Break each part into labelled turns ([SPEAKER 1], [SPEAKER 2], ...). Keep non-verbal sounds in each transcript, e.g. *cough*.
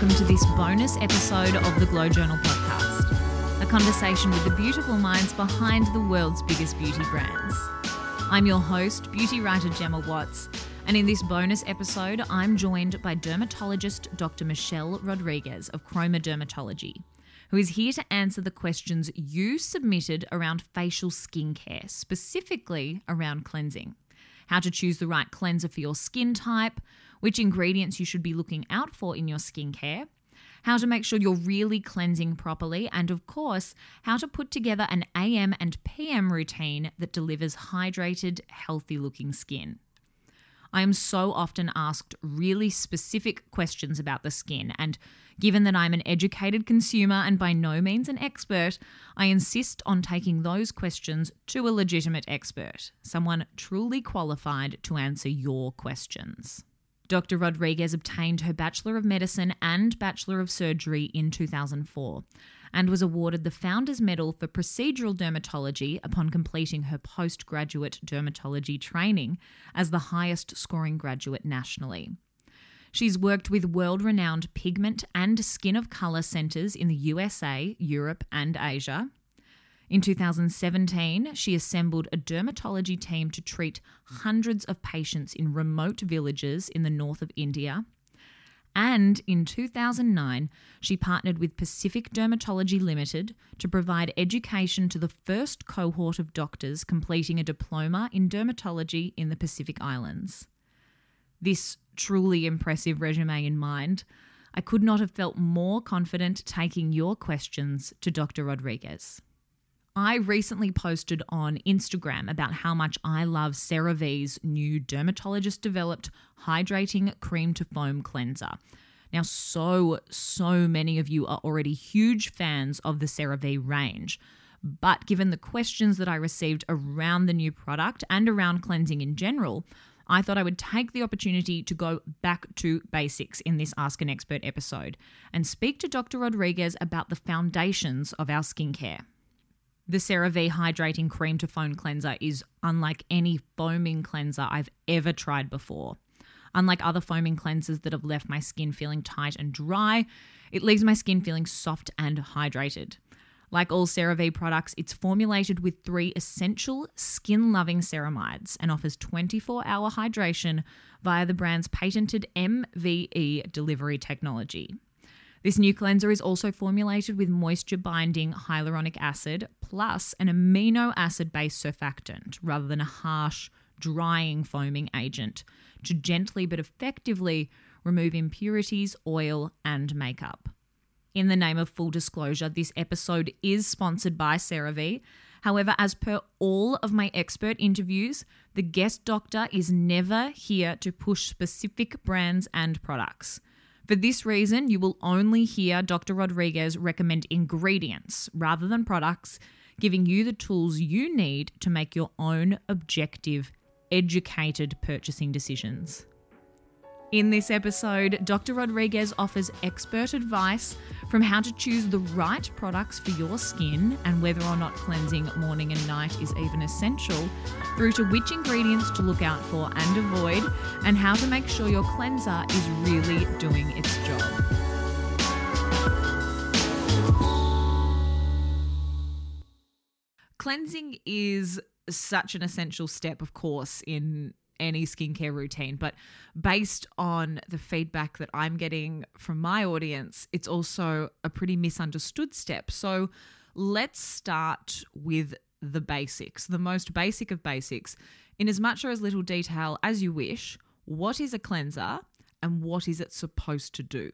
[SPEAKER 1] welcome to this bonus episode of the Glow Journal podcast, a conversation with the beautiful minds behind the world's biggest beauty brands. I'm your host, beauty writer Gemma Watts, and in this bonus episode, I'm joined by dermatologist Dr. Michelle Rodriguez of Chroma Dermatology, who is here to answer the questions you submitted around facial skincare, specifically around cleansing. How to choose the right cleanser for your skin type, which ingredients you should be looking out for in your skincare, how to make sure you're really cleansing properly, and of course, how to put together an AM and PM routine that delivers hydrated, healthy looking skin. I am so often asked really specific questions about the skin, and given that I'm an educated consumer and by no means an expert, I insist on taking those questions to a legitimate expert, someone truly qualified to answer your questions. Dr. Rodriguez obtained her Bachelor of Medicine and Bachelor of Surgery in 2004 and was awarded the Founders Medal for Procedural Dermatology upon completing her postgraduate dermatology training as the highest scoring graduate nationally. She's worked with world renowned pigment and skin of colour centres in the USA, Europe, and Asia. In 2017, she assembled a dermatology team to treat hundreds of patients in remote villages in the north of India. And in 2009, she partnered with Pacific Dermatology Limited to provide education to the first cohort of doctors completing a diploma in dermatology in the Pacific Islands. This truly impressive resume in mind, I could not have felt more confident taking your questions to Dr. Rodriguez. I recently posted on Instagram about how much I love CeraVe's new dermatologist developed hydrating cream to foam cleanser. Now, so, so many of you are already huge fans of the CeraVe range. But given the questions that I received around the new product and around cleansing in general, I thought I would take the opportunity to go back to basics in this Ask an Expert episode and speak to Dr. Rodriguez about the foundations of our skincare. The CeraVe Hydrating Cream to Foam Cleanser is unlike any foaming cleanser I've ever tried before. Unlike other foaming cleansers that have left my skin feeling tight and dry, it leaves my skin feeling soft and hydrated. Like all CeraVe products, it's formulated with three essential skin loving ceramides and offers 24 hour hydration via the brand's patented MVE delivery technology. This new cleanser is also formulated with moisture binding hyaluronic acid plus an amino acid based surfactant rather than a harsh, drying foaming agent to gently but effectively remove impurities, oil, and makeup. In the name of full disclosure, this episode is sponsored by CeraVe. However, as per all of my expert interviews, the guest doctor is never here to push specific brands and products. For this reason, you will only hear Dr. Rodriguez recommend ingredients rather than products, giving you the tools you need to make your own objective, educated purchasing decisions. In this episode, Dr. Rodriguez offers expert advice from how to choose the right products for your skin and whether or not cleansing morning and night is even essential, through to which ingredients to look out for and avoid, and how to make sure your cleanser is really doing its job. Cleansing is such an essential step, of course, in any skincare routine, but based on the feedback that I'm getting from my audience, it's also a pretty misunderstood step. So let's start with the basics, the most basic of basics, in as much or as little detail as you wish. What is a cleanser and what is it supposed to do?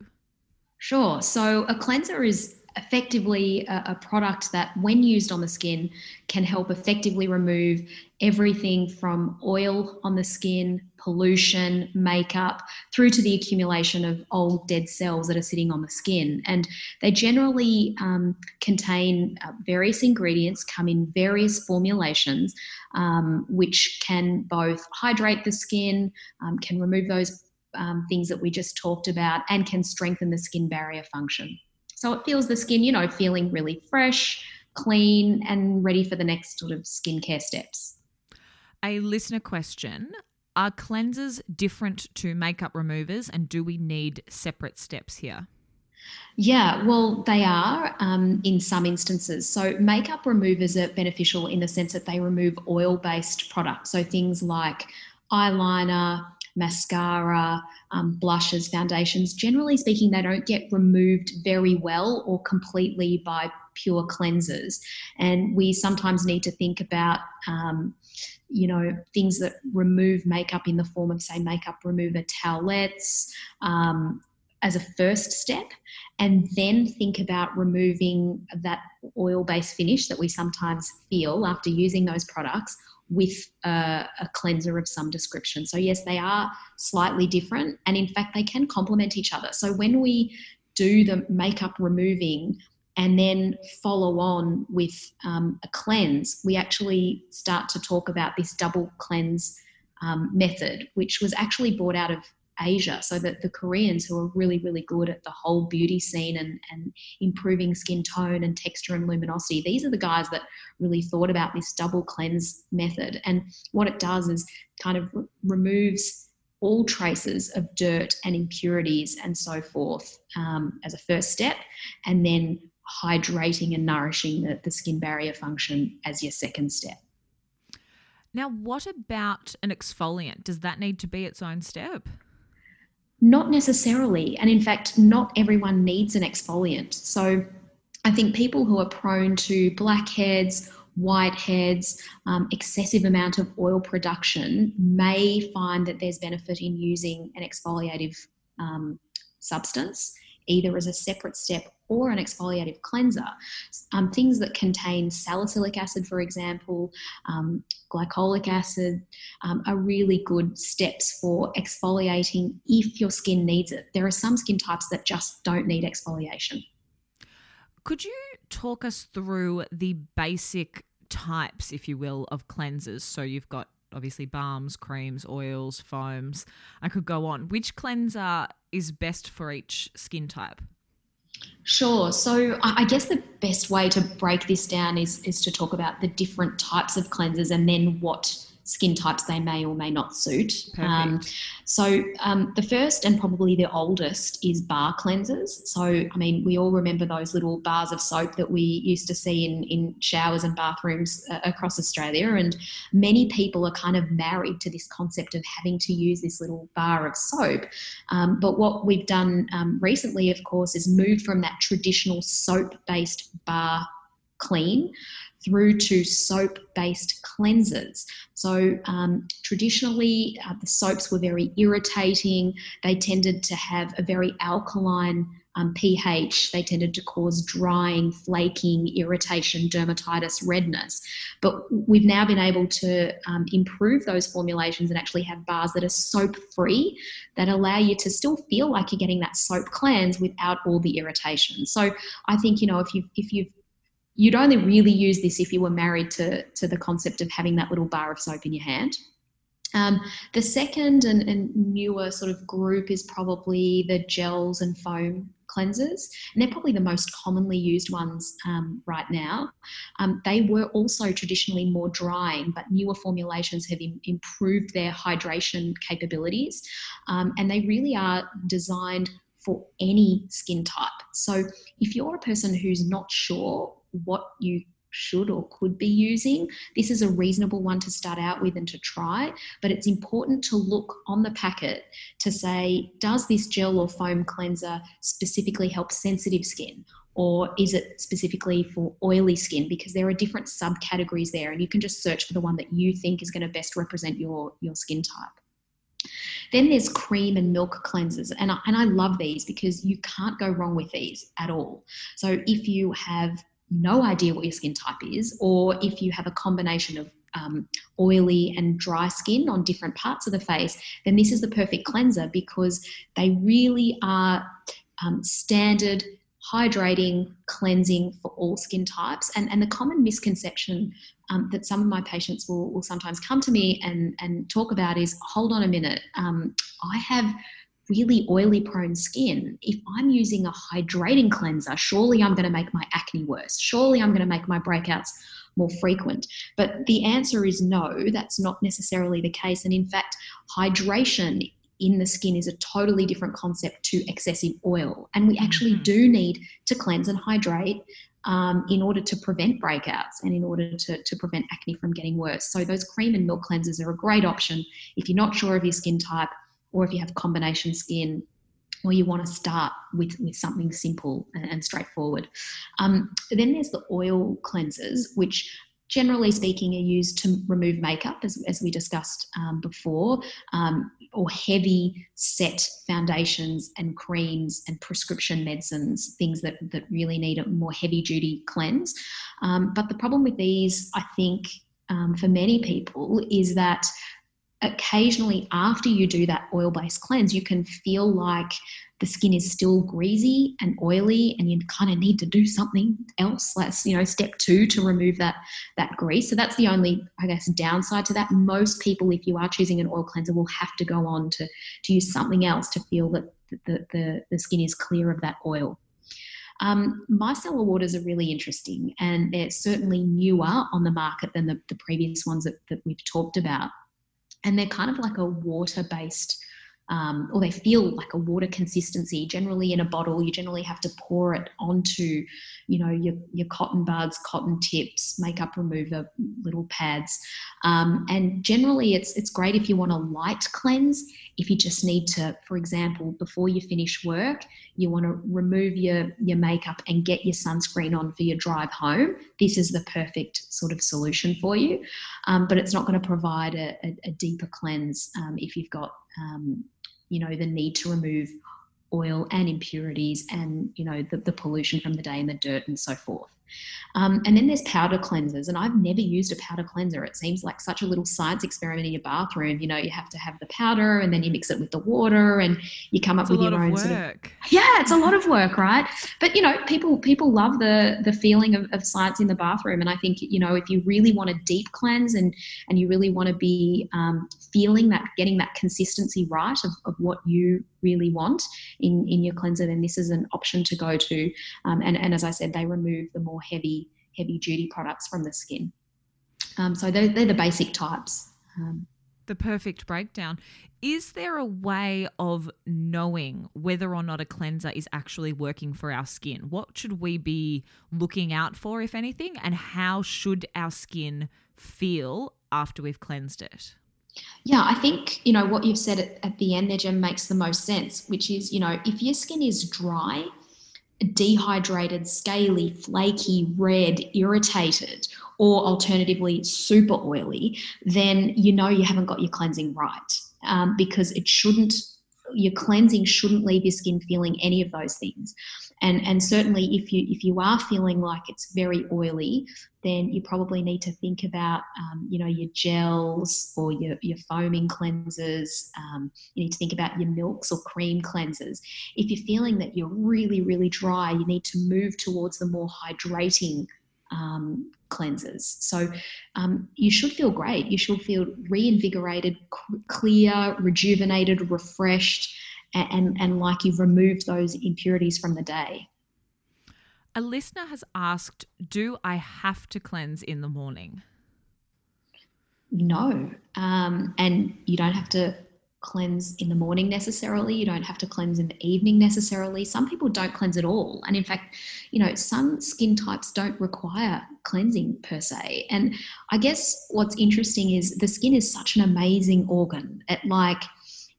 [SPEAKER 2] Sure. So a cleanser is effectively a, a, product that, when used on the skin, can help effectively remove everything from oil on the skin, pollution, makeup, through to the accumulation of old dead cells that are sitting on the skin. And they generally um, contain uh, various ingredients, come in various formulations, um, which can both hydrate the skin, um, can remove those um, things that we just talked about, and can strengthen the skin barrier function. So it feels the skin, you know, feeling really fresh, clean, and ready for the next sort of skincare steps.
[SPEAKER 1] A listener question Are cleansers different to makeup removers, and do we need separate steps here?
[SPEAKER 2] Yeah, well, they are um, in some instances. So, makeup removers are beneficial in the sense that they remove oil based products. So, things like eyeliner, mascara, um, blushes, foundations, generally speaking, they don't get removed very well or completely by pure cleansers. And we sometimes need to think about. Um, you know, things that remove makeup in the form of, say, makeup remover towelettes, um, as a first step and then think about removing that oil based finish that we sometimes feel after using those products with a, a, cleanser of some description. So, yes, they are slightly different, and in fact, they can complement each other. So, when we do the makeup removing and then follow on with um, a cleanse, we actually start to talk about this double cleanse um, method, which was actually brought out of Asia. So that the Koreans who are really, really good at the whole beauty scene and, and improving skin tone and texture and luminosity, these are the guys that really thought about this double cleanse method. And what it does is kind of re- removes all traces of dirt and impurities and so forth um, as a first step, and then hydrating and nourishing the, the skin barrier function as your second step.
[SPEAKER 1] Now, what about an exfoliant? Does that need to be its own step?
[SPEAKER 2] Not necessarily. And in fact, not everyone needs an exfoliant. So I think people who are prone to blackheads, whiteheads, um, excessive amount of oil production may find that there's benefit in using an exfoliative um, substance either as a separate step or an exfoliative cleanser. Um, things that contain salicylic acid, for example, um, glycolic acid, um, are really good steps for exfoliating if your skin needs it. There are some skin types that just don't need exfoliation.
[SPEAKER 1] Could you talk us through the basic types, if you will, of cleansers? So you've got obviously balms, creams, oils, foams. I could go on. Which cleanser is best for each skin type?
[SPEAKER 2] Sure. So I guess the best way to break this down is is to talk about the different types of cleansers and then what skin types they may or may not suit. Um, so, um, the first and probably the oldest is bar cleansers. So, I mean, we all remember those little bars of soap that we used to see in, in showers and bathrooms uh, across Australia. And many people are kind of married to this concept of having to use this little bar of soap. Um, but what we've done um, recently, of course, is moved from that traditional soap based bar clean through to soap based cleansers. So, um, traditionally, uh, the soaps were very irritating. They tended to have a very alkaline um, pH. They tended to cause drying, flaking, irritation, dermatitis, redness. But we've now been able to um, improve those formulations and actually have bars that are soap free that allow you to still feel like you're getting that soap cleanse without all the irritation. So I think you know if you if you've you'd only really use this if you were married to, to the concept of having that little bar of soap in your hand. Um, the second and, and, newer sort of group is probably the gels and foam cleansers, and they're probably the most commonly used ones um, right now. Um, they were also traditionally more drying, but newer formulations have Im- improved their hydration capabilities, um, and they really are designed for any skin type. So if you're a person who's not sure what you should or could be using. This is a reasonable one to start out with and to try, but it's important to look on the packet to say, does this gel or foam cleanser specifically help sensitive skin? Or is it specifically for oily skin? Because there are different subcategories there, and you can just search for the one that you think is going to best represent your, your skin type. Then there's cream and milk cleansers, and I, and I love these because you can't go wrong with these at all. So if you have no idea what your skin type is, or if you have a combination of um, oily and dry skin on different parts of the face, then this is the perfect cleanser because they really are um, standard hydrating, cleansing for all skin types. And, and the common misconception um, that some of my patients will, will sometimes come to me and, and talk about is hold on a minute, um, I have really oily prone skin, if I'm using a hydrating cleanser, surely I'm going to make my acne worse. Surely I'm going to make my breakouts more frequent. But the answer is no, that's not necessarily the case. And in fact, hydration in the skin is a totally different concept to excessive oil. And we actually
[SPEAKER 1] Mm-hmm.
[SPEAKER 2] do need to cleanse and hydrate um, in order to prevent breakouts and in order to, to prevent acne from getting worse. So, those cream and milk cleansers are a great option if you're not sure of your skin type or if you have combination skin or you want to start with, with something simple and, and straightforward. Um, then there's the oil cleansers, which generally speaking are used to remove makeup, as, as we discussed um, before, um, or heavy set foundations and creams and prescription medicines, things that, that really need a more heavy duty cleanse. Um, but the problem with these, I think, um, for many people is that occasionally after you do that oil based cleanse, you can feel like the skin is still greasy and oily and you kind of need to do something else. That's you know step two to remove that that grease. So that's the only i guess downside to that. Most people if you are choosing an oil cleanser will have to go on to to use something else to feel that the, the, the skin is clear of that oil. Um, micellar waters are really interesting and they're certainly newer on the market than the, the previous ones that, that we've talked about and they're kind of like a water based um, or they feel like a water consistency. Generally, in a bottle, you generally have to pour it onto, you know, your, your cotton buds, cotton tips, makeup remover, little pads, um, and generally, it's it's great if you want a light cleanse. If you just need to, for example, before you finish work, you want to remove your your makeup and get your sunscreen on for your drive home. This is the perfect sort of solution for you, um, but it's not going to provide a, a, a deeper cleanse um, if you've got um, you know the need to remove oil and impurities and you know the, the pollution from the day and the dirt and so forth. Um, and then there's powder cleansers and i've never used a powder cleanser. It seems like such a little science experiment in your bathroom. You know you have to have the powder and then you mix it with the water and you come up
[SPEAKER 1] It's
[SPEAKER 2] with
[SPEAKER 1] a lot
[SPEAKER 2] your own
[SPEAKER 1] work.
[SPEAKER 2] sort of yeah it's a lot of work right? But you know people people love the the feeling of, of science in the bathroom and i think you know if you really want a deep cleanse and and you really want to be um, feeling that getting that consistency right of, of what you really want in in your cleanser then this is an option to go to um, and and as i said they remove the more heavy heavy duty products from the skin um, so they're, they're the basic types um,
[SPEAKER 1] the perfect breakdown. Is there a way of knowing whether or not a cleanser is actually working for our skin? What should we be looking out for, if anything? And how should our skin feel after we've cleansed it?
[SPEAKER 2] Yeah, I think, you know, what you've said at, at the end there, Jem, makes the most sense, which is, you know, if your skin is dry, dehydrated, scaly, flaky, red, irritated, or alternatively super oily, then you know you haven't got your cleansing right um, because it shouldn't, your cleansing shouldn't leave your skin feeling any of those things. And, and certainly if you if you are feeling like it's very oily, then you probably need to think about um, you know your gels or your, your foaming cleansers. Um, you need to think about your milks or cream cleansers. If you're feeling that you're really really dry, you need to move towards the more hydrating um, cleansers. So um, you should feel great. You should feel reinvigorated, clear, rejuvenated, refreshed, and, and, and like you've removed those impurities from the day.
[SPEAKER 1] A listener has asked, Do I have to cleanse in the morning?
[SPEAKER 2] No. Um, and you don't have to cleanse in the morning necessarily. You don't have to cleanse in the evening necessarily. Some people don't cleanse at all. And in fact, you know, some skin types don't require cleansing per se. And I guess what's interesting is the skin is such an amazing organ. It like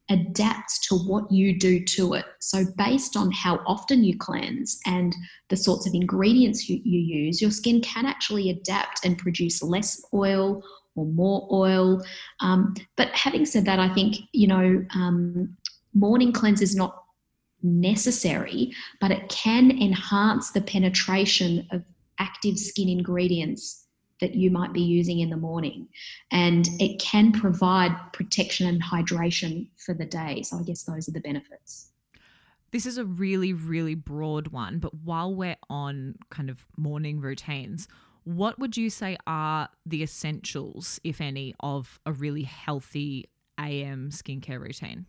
[SPEAKER 2] adapts to what you do to it. So, based on how often you cleanse and the sorts of ingredients you, you use, your skin can actually adapt and produce less oil or more oil. Um, but having said that, I think, you know, um, morning cleanse is not necessary, but it can enhance the penetration of active skin ingredients that you might be using in the morning. And it can provide protection and hydration for the day. So I guess those are the benefits.
[SPEAKER 1] This is a really, really broad one, but while we're on kind of morning routines, what would you say are the essentials, if any, of a really healthy AM skincare routine?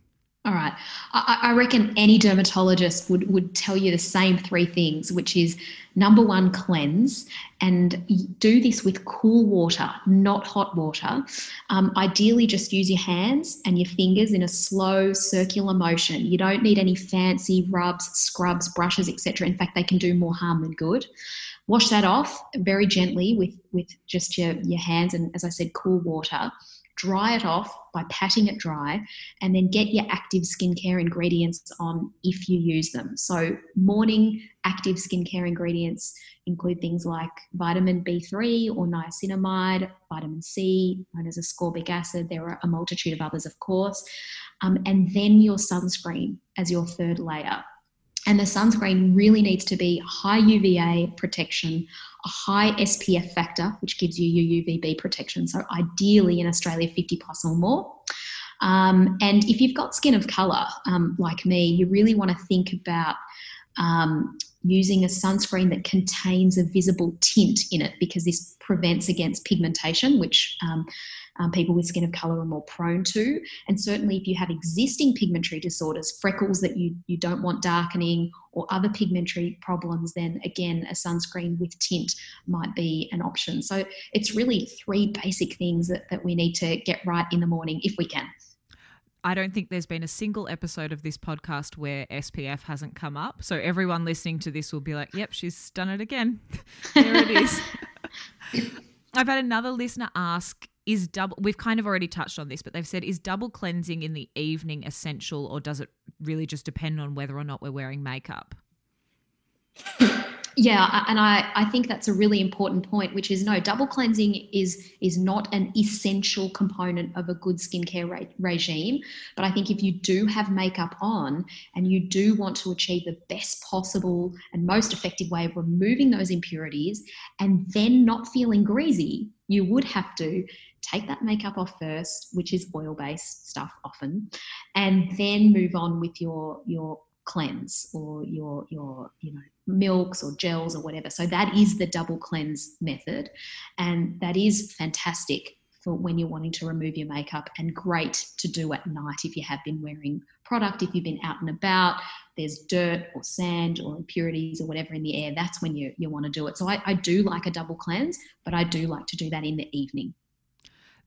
[SPEAKER 2] All right. I, I, reckon any dermatologist would, would tell you the same three things, which is number one, cleanse, and do this with cool water, not hot water. Um, ideally, just use your hands and your fingers in a slow circular motion. You don't need any fancy rubs, scrubs, brushes, etc. In fact, they can do more harm than good. Wash that off very gently with, with just your, your hands and, as I said, cool water dry it off by patting it dry, and then get your active skincare ingredients on if you use them. So, morning active skincare ingredients include things like vitamin B3 or niacinamide, vitamin C, known as ascorbic acid. There are a multitude of others, of course. Um, and then your sunscreen as your third layer. And the sunscreen really needs to be high UVA protection, a high SPF factor, which gives you your UVB protection. So, ideally in Australia, 50 plus or more. Um, and if you've got skin of color um, like me, you really want to think about um, using a sunscreen that contains a visible tint in it because this prevents against pigmentation, which um, people with skin of color are more prone to. And certainly, if you have existing pigmentary disorders, freckles that you, you don't want darkening, or other pigmentary problems, then again, a sunscreen with tint might be an option. So, it's really three basic things that, that we need to get right in the morning if we can.
[SPEAKER 1] I don't think there's been a single episode of this podcast where SPF hasn't come up. So everyone listening to this will be like, yep, she's done it again. *laughs* there it is. *laughs* I've had another listener ask is double we've kind of already touched on this but they've said is double cleansing in the evening essential or does it really just depend on whether or not we're wearing makeup
[SPEAKER 2] yeah and i i think that's a really important point which is no double cleansing is is not an essential component of a good skincare re- regime. But i think if you do have makeup on and you do want to achieve the best possible and most effective way of removing those impurities and then not feeling greasy you would have to take that makeup off first, which is oil based stuff often, and then move on with your your cleanse or your your you know milks or gels or whatever. So that is the double cleanse method, and that is fantastic for when you're wanting to remove your makeup and great to do at night if you have been wearing product if you've been out and about there's dirt or sand or impurities or whatever in the air that's when you, you want to do it. So I, I do like a double cleanse but i do like to do that in the evening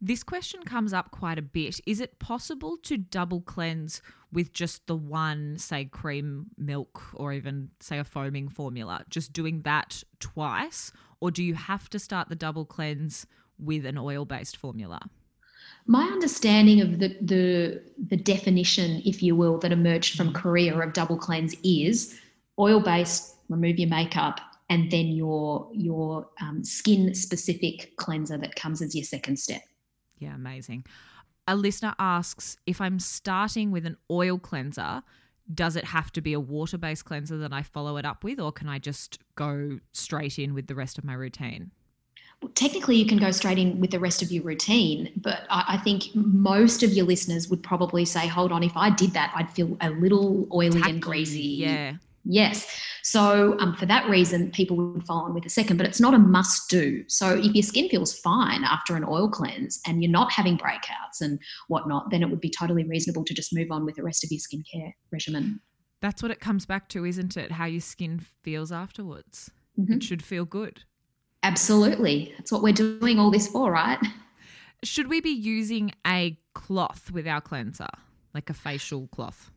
[SPEAKER 1] this question comes up quite a bit. Is it possible to double cleanse with just the one, say, cream milk or even, say, a foaming formula? Just doing that twice? Or do you have to start the double cleanse with an oil based formula?
[SPEAKER 2] My understanding of the, the, the definition, if you will, that emerged from Korea of double cleanse is oil based, remove your makeup, and then your your um, skin specific cleanser that comes as your second step.
[SPEAKER 1] Yeah, amazing. A listener asks if I'm starting with an oil cleanser, does it have to be a water based cleanser that I follow it up with, or can I just go straight in with the rest of my routine?
[SPEAKER 2] Well, technically, you can go straight in with the rest of your routine, but I, I, think most of your listeners would probably say, hold on, if I did that, I'd feel a little oily and greasy.
[SPEAKER 1] Yeah.
[SPEAKER 2] Yes. So um, for that reason, people would follow on with a second, but it's not a must do. So if your skin feels fine after an oil cleanse and you're not having breakouts and whatnot, then it would be totally reasonable to just move on with the rest of your skincare regimen.
[SPEAKER 1] That's what it comes back to, isn't it? How your skin feels afterwards. Mm-hmm. It should feel good.
[SPEAKER 2] Absolutely. That's what we're doing all this for, right?
[SPEAKER 1] Should we be using a cloth with our cleanser, like a facial cloth?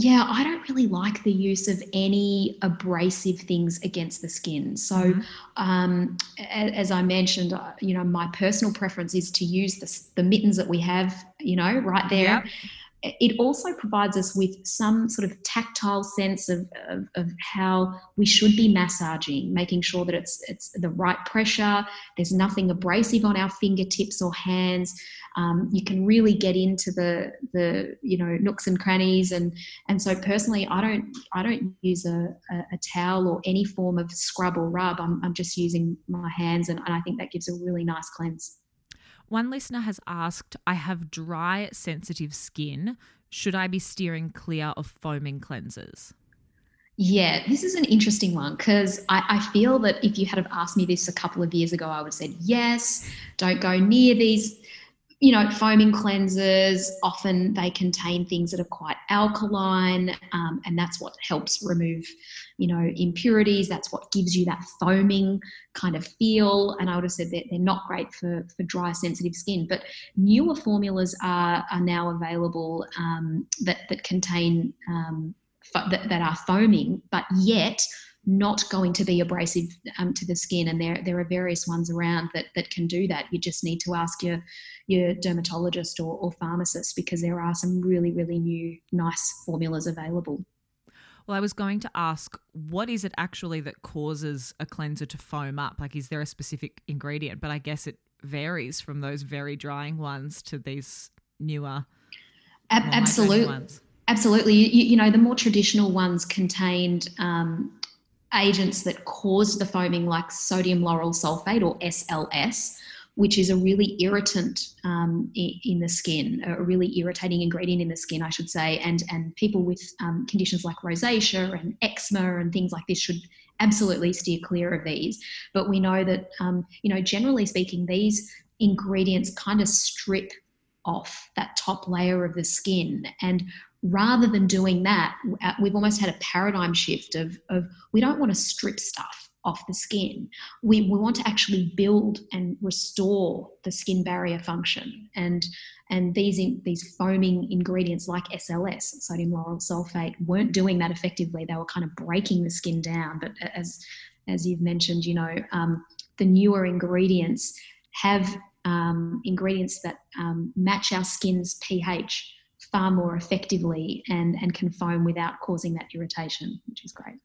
[SPEAKER 2] Yeah, I don't really like the use of any abrasive things against the skin. So, mm-hmm. um, as I mentioned, uh, you know, my personal preference is to use the, the mittens that we have, you know, right there. Yep it also provides us with some sort of tactile sense of, of, of, how we should be massaging, making sure that it's it's the right pressure. There's nothing abrasive on our fingertips or hands. Um, you can really get into the the you know nooks and crannies, and and so personally, I don't I don't use a, a, a towel or any form of scrub or rub. I'm, I'm just using my hands, and, and I think that gives a really nice cleanse.
[SPEAKER 1] One listener has asked, I have dry, sensitive skin. Should I be steering clear of foaming cleansers?
[SPEAKER 2] Yeah, this is an interesting one because I, I, feel that if you had have asked me this a couple of years ago, I would have said yes, don't go near these you know, foaming cleansers often they contain things that are quite alkaline, um, and that's what helps remove, you know, impurities. That's what gives you that foaming kind of feel. And I would have said that they're not great for for dry, sensitive skin. But newer formulas are are now available um, that that contain um, fo- that, that are foaming, but yet not going to be abrasive um, to the skin. And there, there are various ones around that, that can do that. You just need to ask your, your dermatologist or, or pharmacist because there are some really, really new, nice formulas available.
[SPEAKER 1] Well, I was going to ask, what is it actually that causes a cleanser to foam up? Like, is there a specific ingredient? But I guess it varies from those very drying ones to these newer.
[SPEAKER 2] Ab- absolutely. Absolutely. You, you, know, the more traditional ones contained um, agents that cause the foaming, like sodium lauryl sulfate or SLS, which is a really irritant um, in the skin, a really irritating ingredient in the skin, I should say. And and people with um, conditions like rosacea and eczema and things like this should absolutely steer clear of these. But we know that um, you know, generally speaking, these ingredients kind of strip off that top layer of the skin and rather than doing that, uh, we've almost had a paradigm shift of, of we don't want to strip stuff off the skin. We, we want to actually build and restore the skin barrier function. And, and these, in, these foaming ingredients like SLS, sodium lauryl sulfate, weren't doing that effectively. They were kind of breaking the skin down. But as, as you've mentioned, you know, um, the newer ingredients have um, ingredients that um, match our skin's pH far more effectively and, and can foam without causing that irritation, which is great.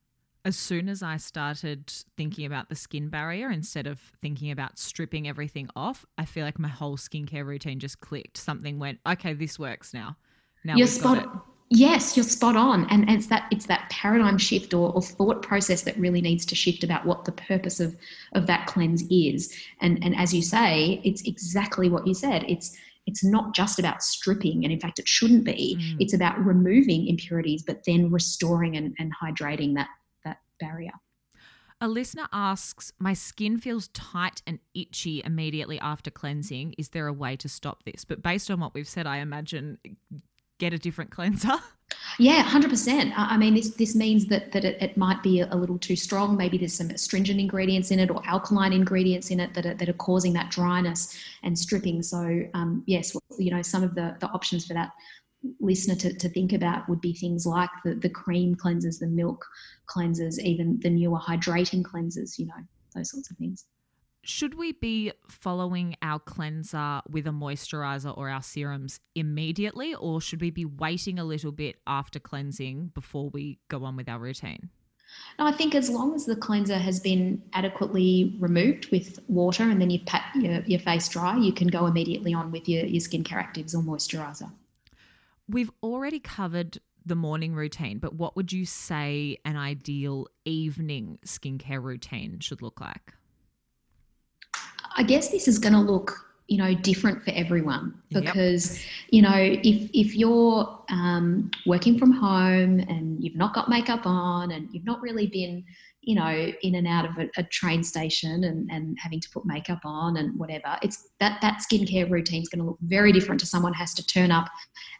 [SPEAKER 1] As soon as I started thinking about the skin barrier instead of thinking about stripping everything off, I feel like my whole skincare routine just clicked. Something went, okay, this works now. Now
[SPEAKER 2] you're spot. Yes, you're spot on, and, and it's that it's that paradigm shift or, or thought process that really needs to shift about what the purpose of of that cleanse is. And and as you say, it's exactly what you said. It's it's not just about stripping, and in fact, it shouldn't be. Mm. It's about removing impurities, but then restoring and, and hydrating that that barrier.
[SPEAKER 1] A listener asks, My skin feels tight and itchy immediately after cleansing. Is there a way to stop this? But based on what we've said, I imagine get a different cleanser. *laughs*
[SPEAKER 2] Yeah, hundred percent. I mean, this this means that that it, it, might be a little too strong. Maybe there's some astringent ingredients in it or alkaline ingredients in it that are, that are causing that dryness and stripping. So, um, yes, you know, some of the the options for that listener to, to think about would be things like the the cream cleansers, the milk cleansers, even the newer hydrating cleansers. You know, those sorts of things
[SPEAKER 1] should we be following our cleanser with a moisturizer or our serums immediately, or should we be waiting a little bit after cleansing before we go on with our routine?
[SPEAKER 2] No, I think as long as the cleanser has been adequately removed with water and then you've pat your, your face dry, you can go immediately on with your, your skincare actives or moisturizer.
[SPEAKER 1] We've already covered the morning routine, but what would you say an ideal evening skincare routine should look like?
[SPEAKER 2] I guess this is going to look you know different for everyone because yep. you know if if you're um, working from home and you've not got makeup on and you've not really been you know in and out of a, a train station and, and having to put makeup on and whatever it's that that skincare routine is going to look very different to someone has to turn up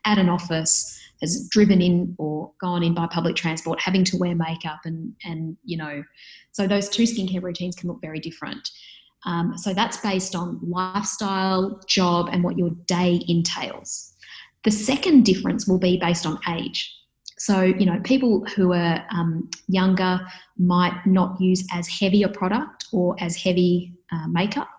[SPEAKER 2] at an office has driven in or gone in by public transport having to wear makeup and and you know so those two skincare routines can look very different um, so that's based on lifestyle, job, and what your day entails. The second difference will be based on age. So, you know, people who are um, younger might not use as heavy a product or as heavy uh, makeup.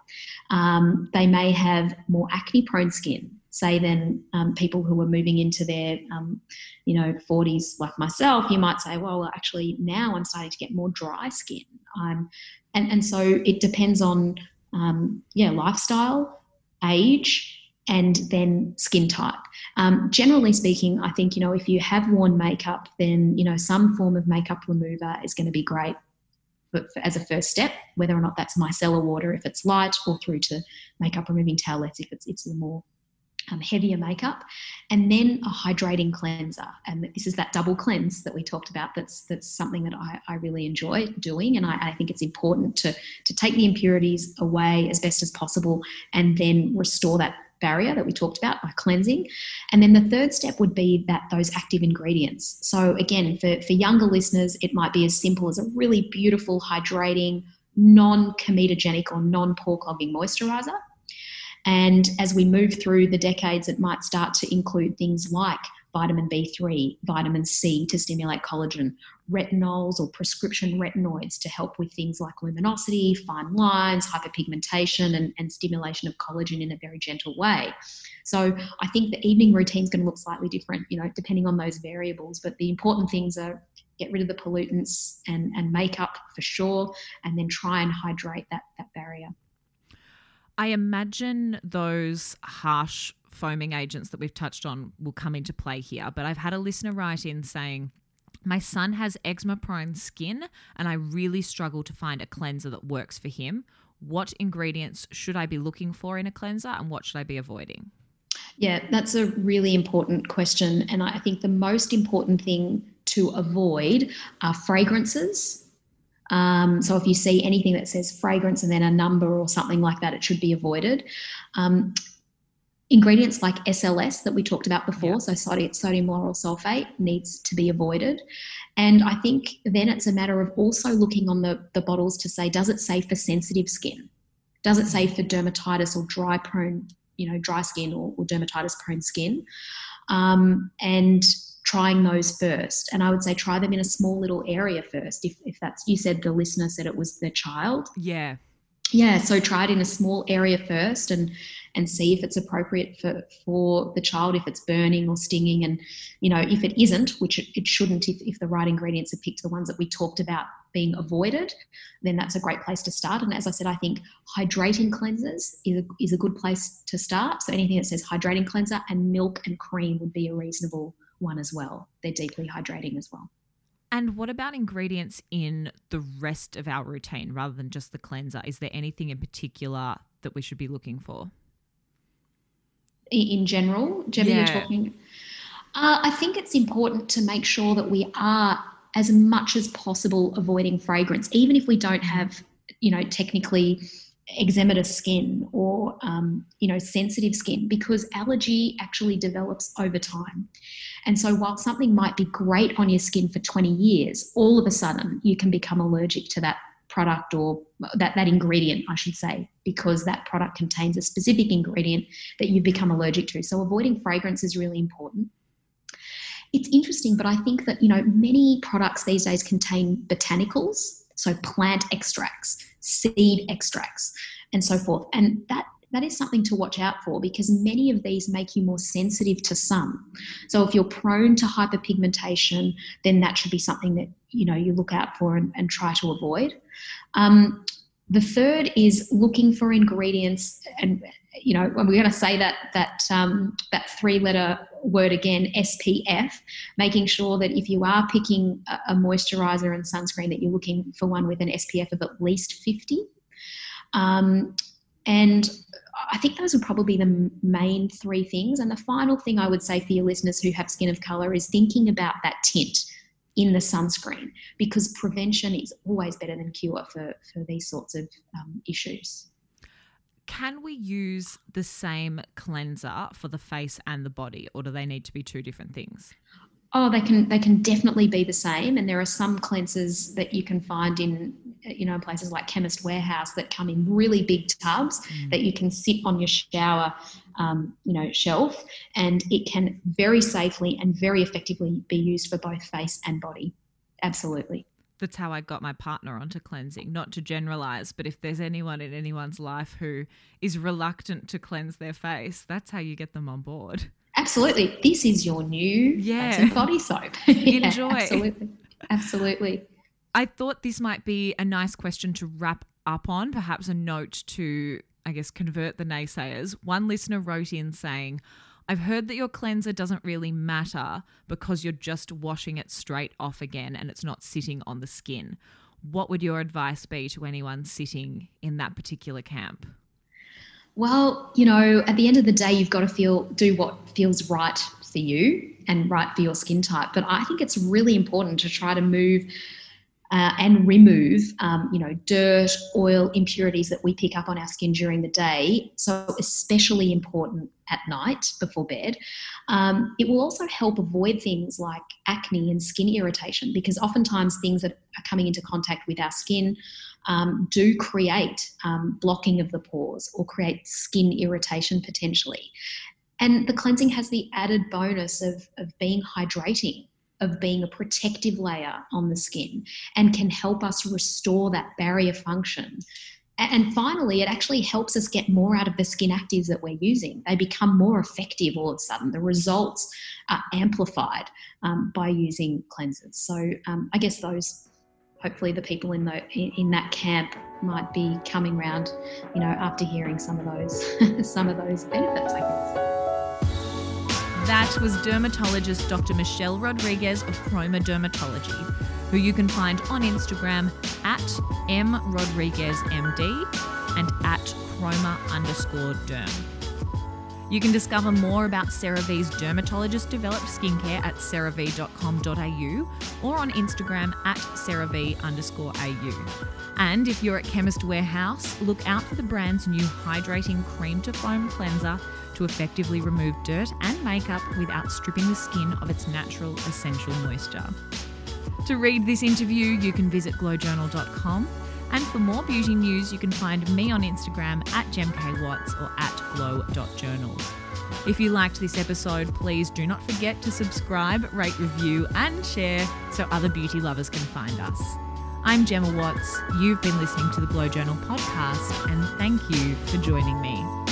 [SPEAKER 2] Um, they may have more acne prone skin, say, than um, people who are moving into their, um, you know, 40s like myself. You might say, well, actually, now I'm starting to get more dry skin. I'm and and so it depends on um, yeah lifestyle, age, and then skin type. Um, generally speaking, I think you know if you have worn makeup, then you know some form of makeup remover is going to be great. But as a first step, whether or not that's micellar water if it's light, or through to makeup removing towelettes if it's it's the more um, heavier makeup, and then a hydrating cleanser. And this is that double cleanse that we talked about. That's that's something that I, I really enjoy doing, and I, I, think it's important to to take the impurities away as best as possible, and then restore that barrier that we talked about by cleansing. And then the third step would be that those active ingredients. So again, for, for younger listeners, it might be as simple as a really beautiful, hydrating, non-comedogenic or non-pore clogging moisturizer. And as we move through the decades, it might start to include things like vitamin B3, vitamin C to stimulate collagen, retinols or prescription retinoids to help with things like luminosity, fine lines, hyperpigmentation, and, and stimulation of collagen in a very gentle way. So I think the evening routine is going to look slightly different, you know, depending on those variables. But the important things are get rid of the pollutants and, and makeup for sure, and then try and hydrate that, that barrier.
[SPEAKER 1] I imagine those harsh foaming agents that we've touched on will come into play here. But I've had a listener write in saying, my son has eczema prone skin, and I really struggle to find a cleanser that works for him. What ingredients should I be looking for in a cleanser, and what should I be avoiding?
[SPEAKER 2] Yeah, that's a really important question. And I think the most important thing to avoid are fragrances. Um, so if you see anything that says fragrance and then a number or something like that, it should be avoided. Um, ingredients like SLS that we talked about before, yeah. so sodium, sodium lauryl sulfate, needs to be avoided. And I think then it's a matter of also looking on the, the bottles to say, does it say for sensitive skin? Does it say for dermatitis or dry prone, you know, dry skin or, or dermatitis prone skin? Um, and trying those first. And I would say try them in a small little area first. If, if that's, you said the listener said it was their child.
[SPEAKER 1] Yeah.
[SPEAKER 2] Yeah. So try it in a small area first and, and see if it's appropriate for, for the child, if it's burning or stinging. And, you know, if it isn't, which it, it shouldn't, if, if the right ingredients are picked, the ones that we talked about being avoided, then that's a great place to start. And as I said, I think hydrating cleansers is a, is a good place to start. So anything that says hydrating cleanser and milk and cream would be a reasonable one as well. They're deeply hydrating as well.
[SPEAKER 1] And what about ingredients in the rest of our routine rather than just the cleanser? Is there anything in particular that we should be looking for?
[SPEAKER 2] in general, Gemma, yeah. you're talking. Uh, I think it's important to make sure that we are, as much as possible, avoiding fragrance, even if we don't have, you know, technically eczematous skin or um, you know sensitive skin because allergy actually develops over time and so while something might be great on your skin for 20 years all of a sudden you can become allergic to that product or that, that ingredient, I should say, because that product contains a specific ingredient that you've become allergic to. So avoiding fragrance is really important. It's interesting, but I think that, you know, many products these days contain botanicals, so plant extracts, seed extracts, and so forth. And that that is something to watch out for because many of these make you more sensitive to sun. So if you're prone to hyperpigmentation, then that should be something that you know you look out for and, and try to avoid. Um, the third is looking for ingredients, and you know we're going to say that that um, that three-letter word again, SPF, making sure that if you are picking a, moisturizer and sunscreen, that you're looking for one with an SPF of at least 50. Um, and I think those would probably the main three things. And the final thing I would say for your listeners who have skin of color is thinking about that tint in the sunscreen because prevention is always better than cure for, for these sorts of um, issues.
[SPEAKER 1] Can we use the same cleanser for the face and the body, or do they need to be two different things?
[SPEAKER 2] Oh, they can they can definitely be the same, and there are some cleansers that you can find in you know places like Chemist Warehouse that come in really big tubs mm. that you can sit on your shower um, you know shelf, and it can very safely and very effectively be used for both face and body. Absolutely.
[SPEAKER 1] That's how I got my partner onto cleansing. Not to generalize, but if there's anyone in anyone's life who is reluctant to cleanse their face, that's how you get them on board.
[SPEAKER 2] Absolutely. This is your new
[SPEAKER 1] yeah.
[SPEAKER 2] body soap. *laughs*
[SPEAKER 1] yeah, Enjoy.
[SPEAKER 2] Absolutely. Absolutely.
[SPEAKER 1] I thought this might be a nice question to wrap up on, perhaps a note to, I guess, convert the naysayers. One listener wrote in saying, I've heard that your cleanser doesn't really matter because you're just washing it straight off again and it's not sitting on the skin. What would your advice be to anyone sitting in that particular camp?
[SPEAKER 2] Well, you know, at the end of the day, you've got to feel do what feels right for you and right for your skin type. But I think it's really important to try to move uh, and remove, um, you know, dirt, oil, impurities that we pick up on our skin during the day. So especially important at night before bed. Um, it will also help avoid things like acne and skin irritation because oftentimes things that are coming into contact with our skin um, do create um, blocking of the pores or create skin irritation potentially. And the cleansing has the added bonus of, of being hydrating of being a protective layer on the skin and can help us restore that barrier function. And finally, it actually helps us get more out of the skin actives that we're using. They become more effective all of a sudden. The results are amplified um, by using cleansers. So um, I guess those, hopefully, the people in the in that camp might be coming around, you know, after hearing some of those *laughs* some of those benefits. I guess.
[SPEAKER 1] That was dermatologist Dr. Michelle Rodrigues of Chroma Dermatology, who you can find on Instagram at mrodriguezmd and at chroma underscore derm. You can discover more about CeraVe's dermatologist developed skincare at cerave.com.au or on Instagram at cerave underscore au. And if you're at Chemist Warehouse, look out for the brand's new hydrating cream to foam cleanser to effectively remove dirt and makeup without stripping the skin of its natural essential moisture. To read this interview, you can visit glowjournal.com. And for more beauty news, you can find me on Instagram at gemkwatts or at glow.journal. If you liked this episode, please do not forget to subscribe, rate, review, and share so other beauty lovers can find us. I'm Gemma Watts. You've been listening to the Glow Journal podcast, and thank you for joining me.